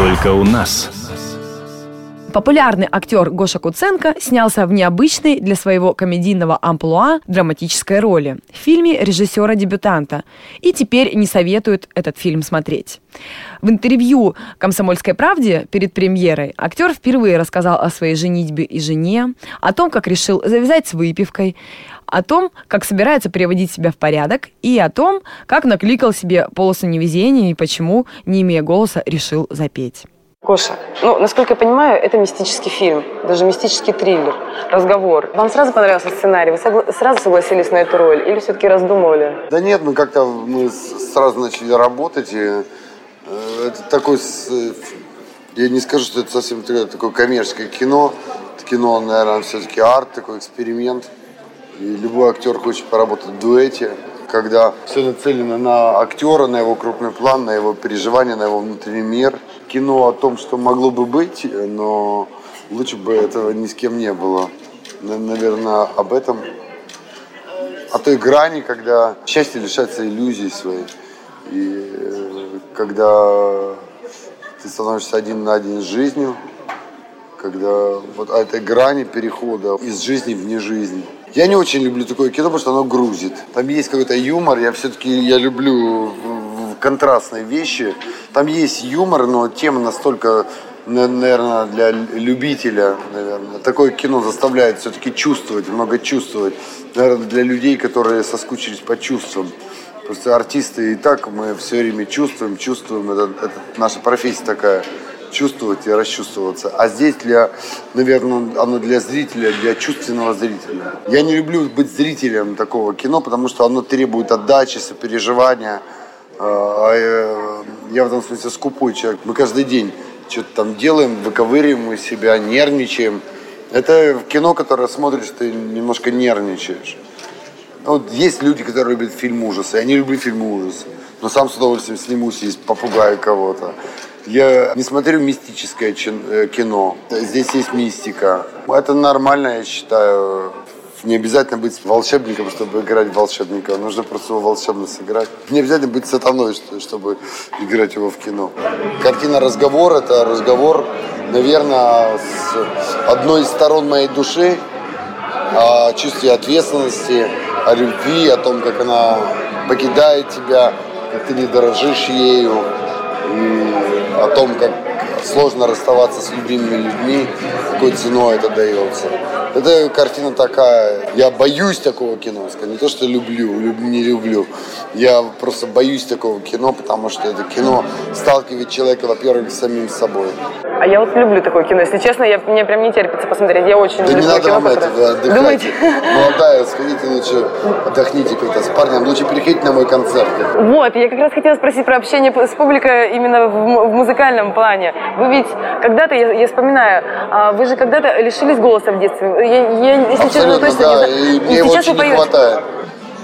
Только у нас. Популярный актер Гоша Куценко снялся в необычной для своего комедийного амплуа драматической роли в фильме режиссера-дебютанта и теперь не советует этот фильм смотреть. В интервью «Комсомольской правде» перед премьерой актер впервые рассказал о своей женитьбе и жене, о том, как решил завязать с выпивкой, о том, как собирается приводить себя в порядок и о том, как накликал себе полосу невезения и почему, не имея голоса, решил запеть. Гоша, ну, насколько я понимаю, это мистический фильм, даже мистический триллер, разговор. Вам сразу понравился сценарий? Вы согла- сразу согласились на эту роль или все-таки раздумывали? Да нет, мы как-то мы сразу начали работать, и э, это такой, э, я не скажу, что это совсем такое коммерческое кино, Это кино, наверное, все-таки арт, такой эксперимент, и любой актер хочет поработать в дуэте, когда все нацелено на актера, на его крупный план, на его переживания, на его внутренний мир. Кино о том, что могло бы быть, но лучше бы этого ни с кем не было. На- Наверное, об этом о той грани, когда счастье лишается иллюзий своей. И э, когда ты становишься один на один с жизнью, когда вот о этой грани перехода из жизни в нежизнь. Я не очень люблю такое кино, потому что оно грузит. Там есть какой-то юмор, я все-таки я люблю контрастные вещи. Там есть юмор, но тема настолько, на- наверное, для любителя, наверное. Такое кино заставляет все-таки чувствовать, много чувствовать. Наверное, для людей, которые соскучились по чувствам. Просто артисты и так мы все время чувствуем, чувствуем. Это, это наша профессия такая чувствовать и расчувствоваться. А здесь для, наверное, оно для зрителя, для чувственного зрителя. Я не люблю быть зрителем такого кино, потому что оно требует отдачи, сопереживания. А, э, Я в этом смысле скупой человек. Мы каждый день что-то там делаем, выковыриваем из себя, нервничаем. Это кино, которое смотришь, ты немножко нервничаешь. Ну, Вот есть люди, которые любят фильм ужасы. Я не люблю фильмы ужасы. Но сам с удовольствием снимусь, есть попугаю кого-то. Я не смотрю мистическое э, кино. Здесь есть мистика. Это нормально, я считаю. Не обязательно быть волшебником, чтобы играть волшебника. Нужно просто его волшебно сыграть. Не обязательно быть сатаной, что- чтобы играть его в кино. Картина «Разговор» — это разговор, наверное, с одной из сторон моей души, о чувстве ответственности, о любви, о том, как она покидает тебя, как ты не дорожишь ею, и о том, как сложно расставаться с любимыми людьми, какой ценой это дается. Это картина такая, я боюсь такого кино, не то, что люблю, люб- не люблю, я просто боюсь такого кино, потому что это кино сталкивает человека, во-первых, с самим собой. А я вот люблю такое кино. Если честно, я, мне прям не терпится посмотреть. Я очень Да люблю не надо кино, вам которое- этого отдыхать. Думаете? Молодая, сходите лучше, отдохните как-то с парнем. Лучше приходите на мой концерт. Вот, я как раз хотела спросить про общение с публикой именно в, в музыкальном плане. Вы ведь когда-то, я, я вспоминаю, а, вы же когда-то лишились голоса в детстве. Я, я, если честно, Абсолютно, точно да. не знаю. И мне его сейчас очень вы не поете. хватает.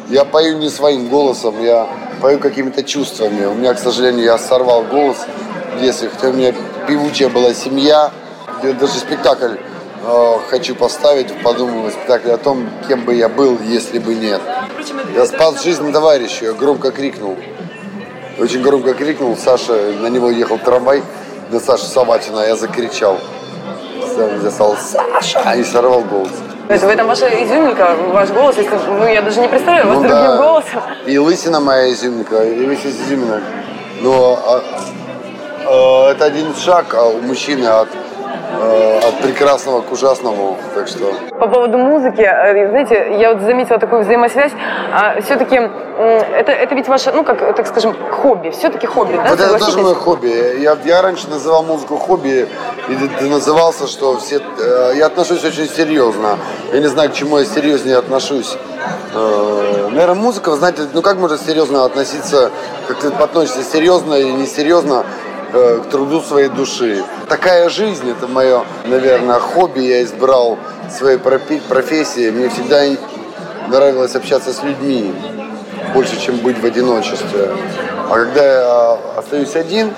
Я пою не своим голосом, я пою какими-то чувствами. У меня, к сожалению, я сорвал голос в детстве, хотя у меня певучая была семья. Я даже спектакль э, хочу поставить, подумываю спектакль о том, кем бы я был, если бы нет. Я спас жизнь товарищу, я громко крикнул. Очень громко крикнул, Саша, на него ехал трамвай, на Сашу Саватина, я закричал. Я стал Саша и сорвал голос. То есть в этом ваша изюминка, ваш голос, если, ну я даже не представляю вас Ну другим да. голосом. И лысина моя изюминка, и весь изюминок. Но а, а, это один шаг а у мужчины от, а, от прекрасного к ужасному. Так что По поводу музыки, э, знаете, я вот заметила такую взаимосвязь. все-таки это, это ведь ваше, ну как, так скажем, хобби. Все-таки хобби, да? вот это тоже мое хобби. Я, я раньше называл музыку хобби и назывался, что все. э, я отношусь очень серьезно. Я не знаю, к чему я серьезнее отношусь. Э, наверное, музыка, вы знаете, ну как можно серьезно относиться, как ты относишься серьезно или несерьезно э, к труду своей души. Такая жизнь, это мое, наверное, хобби. Я избрал своей профессии. Мне всегда нравилось общаться с людьми больше, чем быть в одиночестве. А когда я остаюсь один,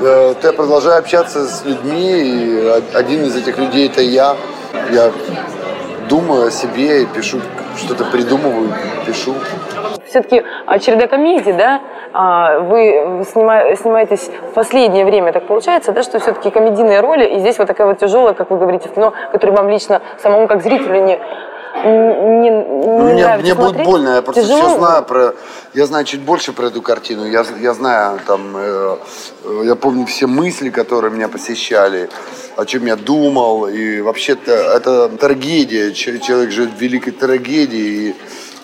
э, то я продолжаю общаться с людьми, и один из этих людей это я. Я думаю о себе и пишу, что-то придумываю, пишу. все-таки а, череда комедий, да, а, вы снима, снимаетесь в последнее время, так получается, да, что все-таки комедийные роли, и здесь вот такая вот тяжелая, как вы говорите, в кино, которая вам лично, самому как зрителю не не, не мне, мне будет больно, я просто Тяжело? все знаю про, я знаю чуть больше про эту картину, я, я знаю там, э, я помню все мысли, которые меня посещали, о чем я думал, и вообще-то это трагедия, человек живет в великой трагедии, и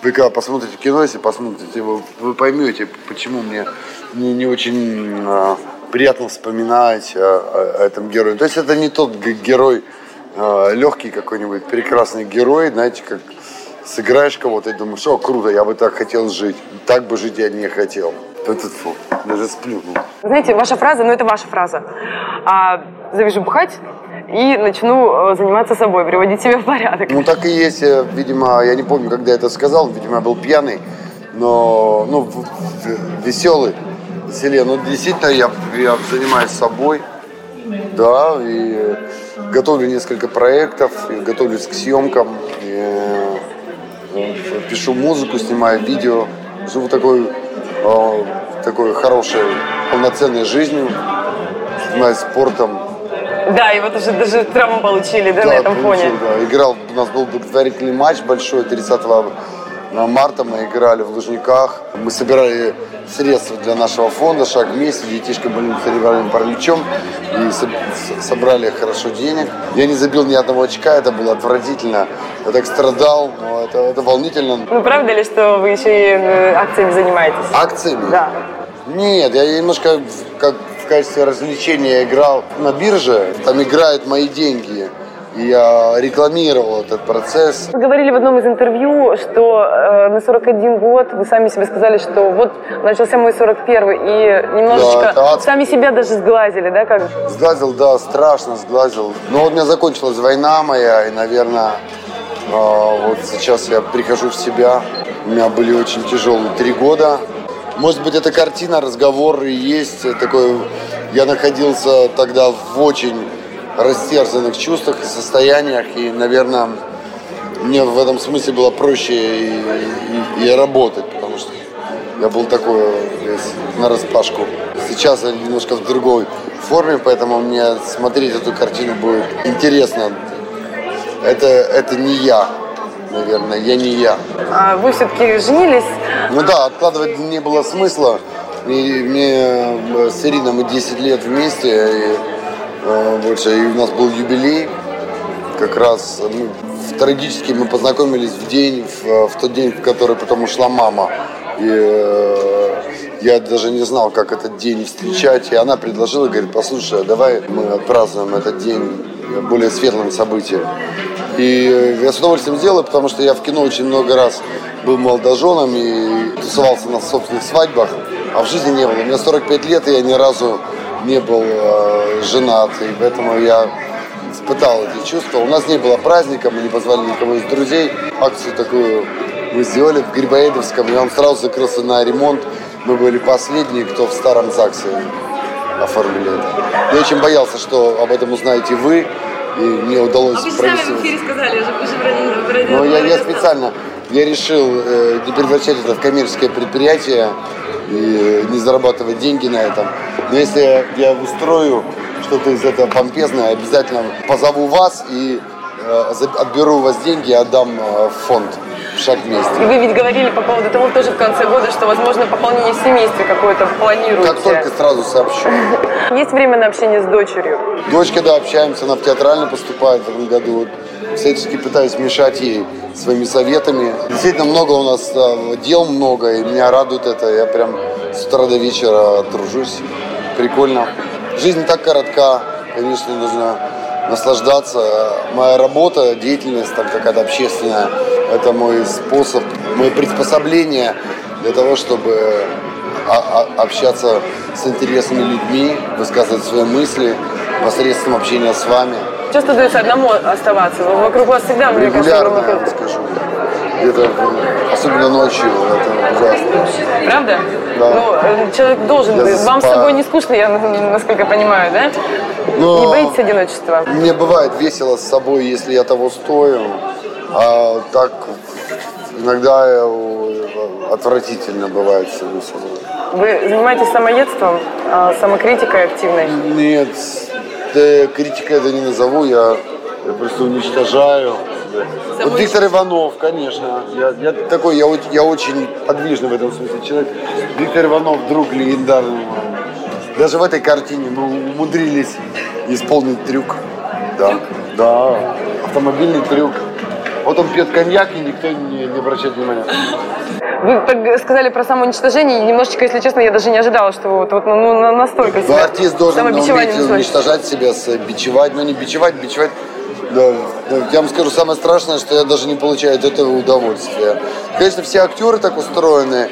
вы когда посмотрите кино, если посмотрите, вы, вы поймете, почему мне не, не очень э, приятно вспоминать о, о этом герое. То есть это не тот герой, э, легкий какой-нибудь прекрасный герой, знаете, как сыграешь кого-то и думаешь, о, круто, я бы так хотел жить. Так бы жить я не хотел. Этот фу, даже сплюнул. Знаете, ваша фраза, ну это ваша фраза. А, завяжу бухать и начну э, заниматься собой, приводить себя в порядок. Ну так и есть, э, видимо, я не помню, когда я это сказал, видимо, я был пьяный, но, ну, веселый, веселее. Но действительно, я, я занимаюсь собой, да, и готовлю несколько проектов, готовлюсь к съемкам, пишу музыку, снимаю видео, живу такой, э, такой хорошей, полноценной жизнью, занимаюсь спортом. Да, и вот уже даже травму получили, да, да на этом получил, фоне. Да. Играл, у нас был благотворительный матч большой 30 марта, мы играли в Лужниках. Мы собирали средства для нашего фонда «Шаг вместе», детишка больным церебральным параличом, и собрали хорошо денег. Я не забил ни одного очка, это было отвратительно. Я так страдал, но это, это волнительно. Ну, правда ли, что вы еще и э, акциями занимаетесь? Акциями? Да. Нет, я немножко как качестве развлечения играл на бирже. Там играют мои деньги я рекламировал этот процесс. Вы говорили в одном из интервью, что э, на 41 год вы сами себе сказали, что вот начался мой 41 и немножечко да, сами себя даже сглазили, да? Как? Сглазил, да, страшно сглазил. Но вот у меня закончилась война моя, и, наверное, э, вот сейчас я прихожу в себя. У меня были очень тяжелые три года. Может быть, эта картина, разговор и есть такой... Я находился тогда в очень растерзанных чувствах и состояниях. И, наверное, мне в этом смысле было проще и, и, и работать, потому что я был такой на распашку. Сейчас я немножко в другой форме, поэтому мне смотреть эту картину будет интересно. Это, это не я, наверное, я не я. А вы все-таки женились? Ну да, откладывать не было смысла. И мне с Ириной мы 10 лет вместе, и Э, больше. И у нас был юбилей, как раз мы, трагически мы познакомились в день, в, в тот день, в который потом ушла мама. И э, я даже не знал, как этот день встречать. И она предложила, говорит, послушай, а давай мы отпразднуем этот день более светлым событием. И я с удовольствием сделаю, потому что я в кино очень много раз был молодоженом и тусовался на собственных свадьбах, а в жизни не было. Мне 45 лет, и я ни разу не был э, женат, и поэтому я испытал эти чувства. У нас не было праздника, мы не позвали никого из друзей. Акцию такую мы сделали в Грибоедовском, и он сразу закрылся на ремонт. Мы были последние, кто в старом ЗАГСе оформили это. Я очень боялся, что об этом узнаете вы, и мне удалось а вы провести... в эфире сказали, я же уже Но я, я специально, я решил э, не превращать это в коммерческое предприятие и не зарабатывать деньги на этом. Но если я устрою что-то из этого помпезное, обязательно позову вас и э, отберу у вас деньги и отдам э, в фонд шаг вместе. И вы ведь говорили по поводу того тоже в конце года, что, возможно, пополнение семейства какое-то планируете. Как только сразу сообщу. Есть время на общение с дочерью? Дочка, да, общаемся, она в театрально поступает в этом году. Всячески пытаюсь мешать ей своими советами. Действительно много у нас дел много, и меня радует это. Я прям с утра до вечера тружусь прикольно. Жизнь так коротка, конечно, нужно наслаждаться. Моя работа, деятельность там какая-то общественная, это мой способ, мое приспособление для того, чтобы общаться с интересными людьми, высказывать свои мысли посредством общения с вами. Часто дается одному оставаться, вокруг вас всегда, мне Регулярно, кажется, я скажу. Где-то, особенно ночью, это ужасно. Правда? Да. Ну, э, человек должен я быть. Вам с собой не скучно, я насколько понимаю, да? Но не боитесь одиночества? Мне бывает весело с собой, если я того стою. А так иногда я отвратительно бывает самому собой. Вы занимаетесь самоедством, а, самокритикой активной? Нет, да, критикой это не назову, я, я просто уничтожаю. Вот Виктор Иванов, конечно. Я, я такой, я, я очень подвижный в этом смысле человек. Виктор Иванов, друг легендарный. Даже в этой картине мы умудрились исполнить трюк. Да, да, автомобильный трюк. Вот он пьет коньяк, и никто не, не обращает внимания. Вы так сказали про самоуничтожение, и немножечко, если честно, я даже не ожидала, что вот, вот ну, настолько себя... артист должен уметь уничтожать себя, бичевать, но не бичевать, бичевать да, я вам скажу, самое страшное, что я даже не получаю от этого удовольствия. Конечно, все актеры так устроены,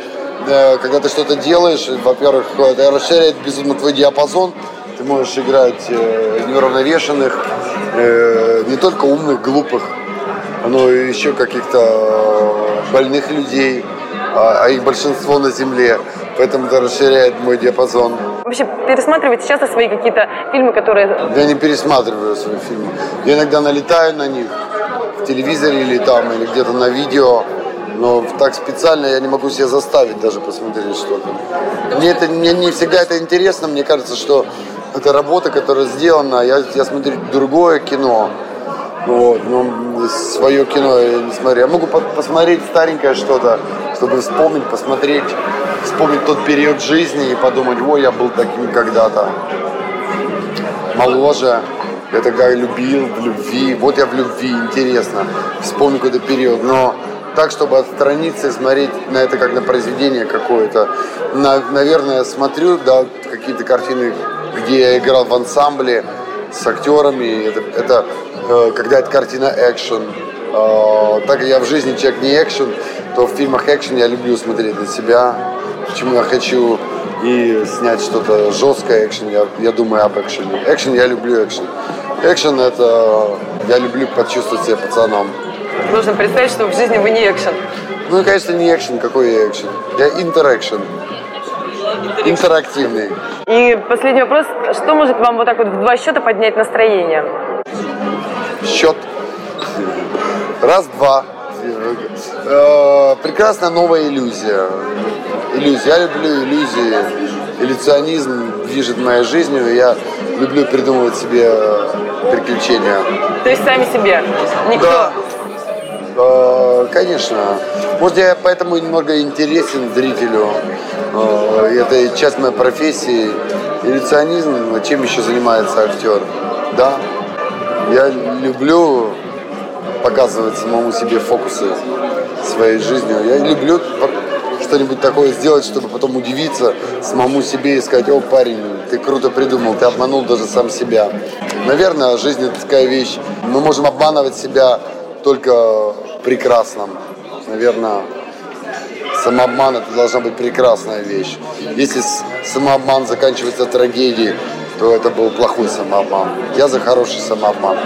когда ты что-то делаешь, во-первых, это расширяет безумно твой диапазон, ты можешь играть э, неуравновешенных, э, не только умных, глупых, но еще каких-то э, больных людей, а, а их большинство на земле. Поэтому это расширяет мой диапазон. Вообще пересматриваете часто свои какие-то фильмы, которые... Я не пересматриваю свои фильмы. Я иногда налетаю на них в телевизоре или там, или где-то на видео. Но так специально я не могу себя заставить даже посмотреть что-то. Мне, это, мне не всегда это интересно. Мне кажется, что это работа, которая сделана. Я, я смотрю другое кино. Вот, но свое кино я не смотрю. Я могу посмотреть старенькое что-то, чтобы вспомнить, посмотреть, вспомнить тот период жизни и подумать, ой, я был таким когда-то. Моложе. Я тогда любил в любви. Вот я в любви, интересно. Вспомню какой-то период. Но так, чтобы отстраниться и смотреть на это как на произведение какое-то. На, наверное, смотрю, да, какие-то картины, где я играл в ансамбле с актерами. Это, это Э, когда это картина экшен. Э, так как я в жизни человек не экшен, то в фильмах экшен я люблю смотреть на себя. Почему я хочу и снять что-то жесткое экшен, я, я думаю об экшене. Экшен, я люблю экшен. Экшен это я люблю почувствовать себя пацаном. Нужно представить, что в жизни вы не экшен. Ну, конечно, не экшен. Какой я экшен? Я интерэкшен. Интерактивный. И последний вопрос. Что может вам вот так вот в два счета поднять настроение? счет. Раз, два. Э, прекрасная новая иллюзия. Иллюзия. Я люблю иллюзии. Иллюзионизм движет моей жизнью. Я люблю придумывать себе приключения. То есть сами себе? Никто? Да. Конечно. Может, я поэтому немного интересен зрителю. Э, это часть моей профессии. Иллюзионизм, чем еще занимается актер? Да, я люблю показывать самому себе фокусы своей жизнью. Я люблю что-нибудь такое сделать, чтобы потом удивиться самому себе и сказать, о, парень, ты круто придумал, ты обманул даже сам себя. Наверное, жизнь это такая вещь. Мы можем обманывать себя только прекрасным. Наверное, самообман это должна быть прекрасная вещь. Если самообман заканчивается трагедией, то это был плохой самообман. Я за хороший самообман.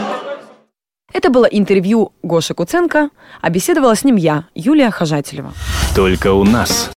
Это было интервью Гоши Куценко, а беседовала с ним я, Юлия Хожателева. Только у нас.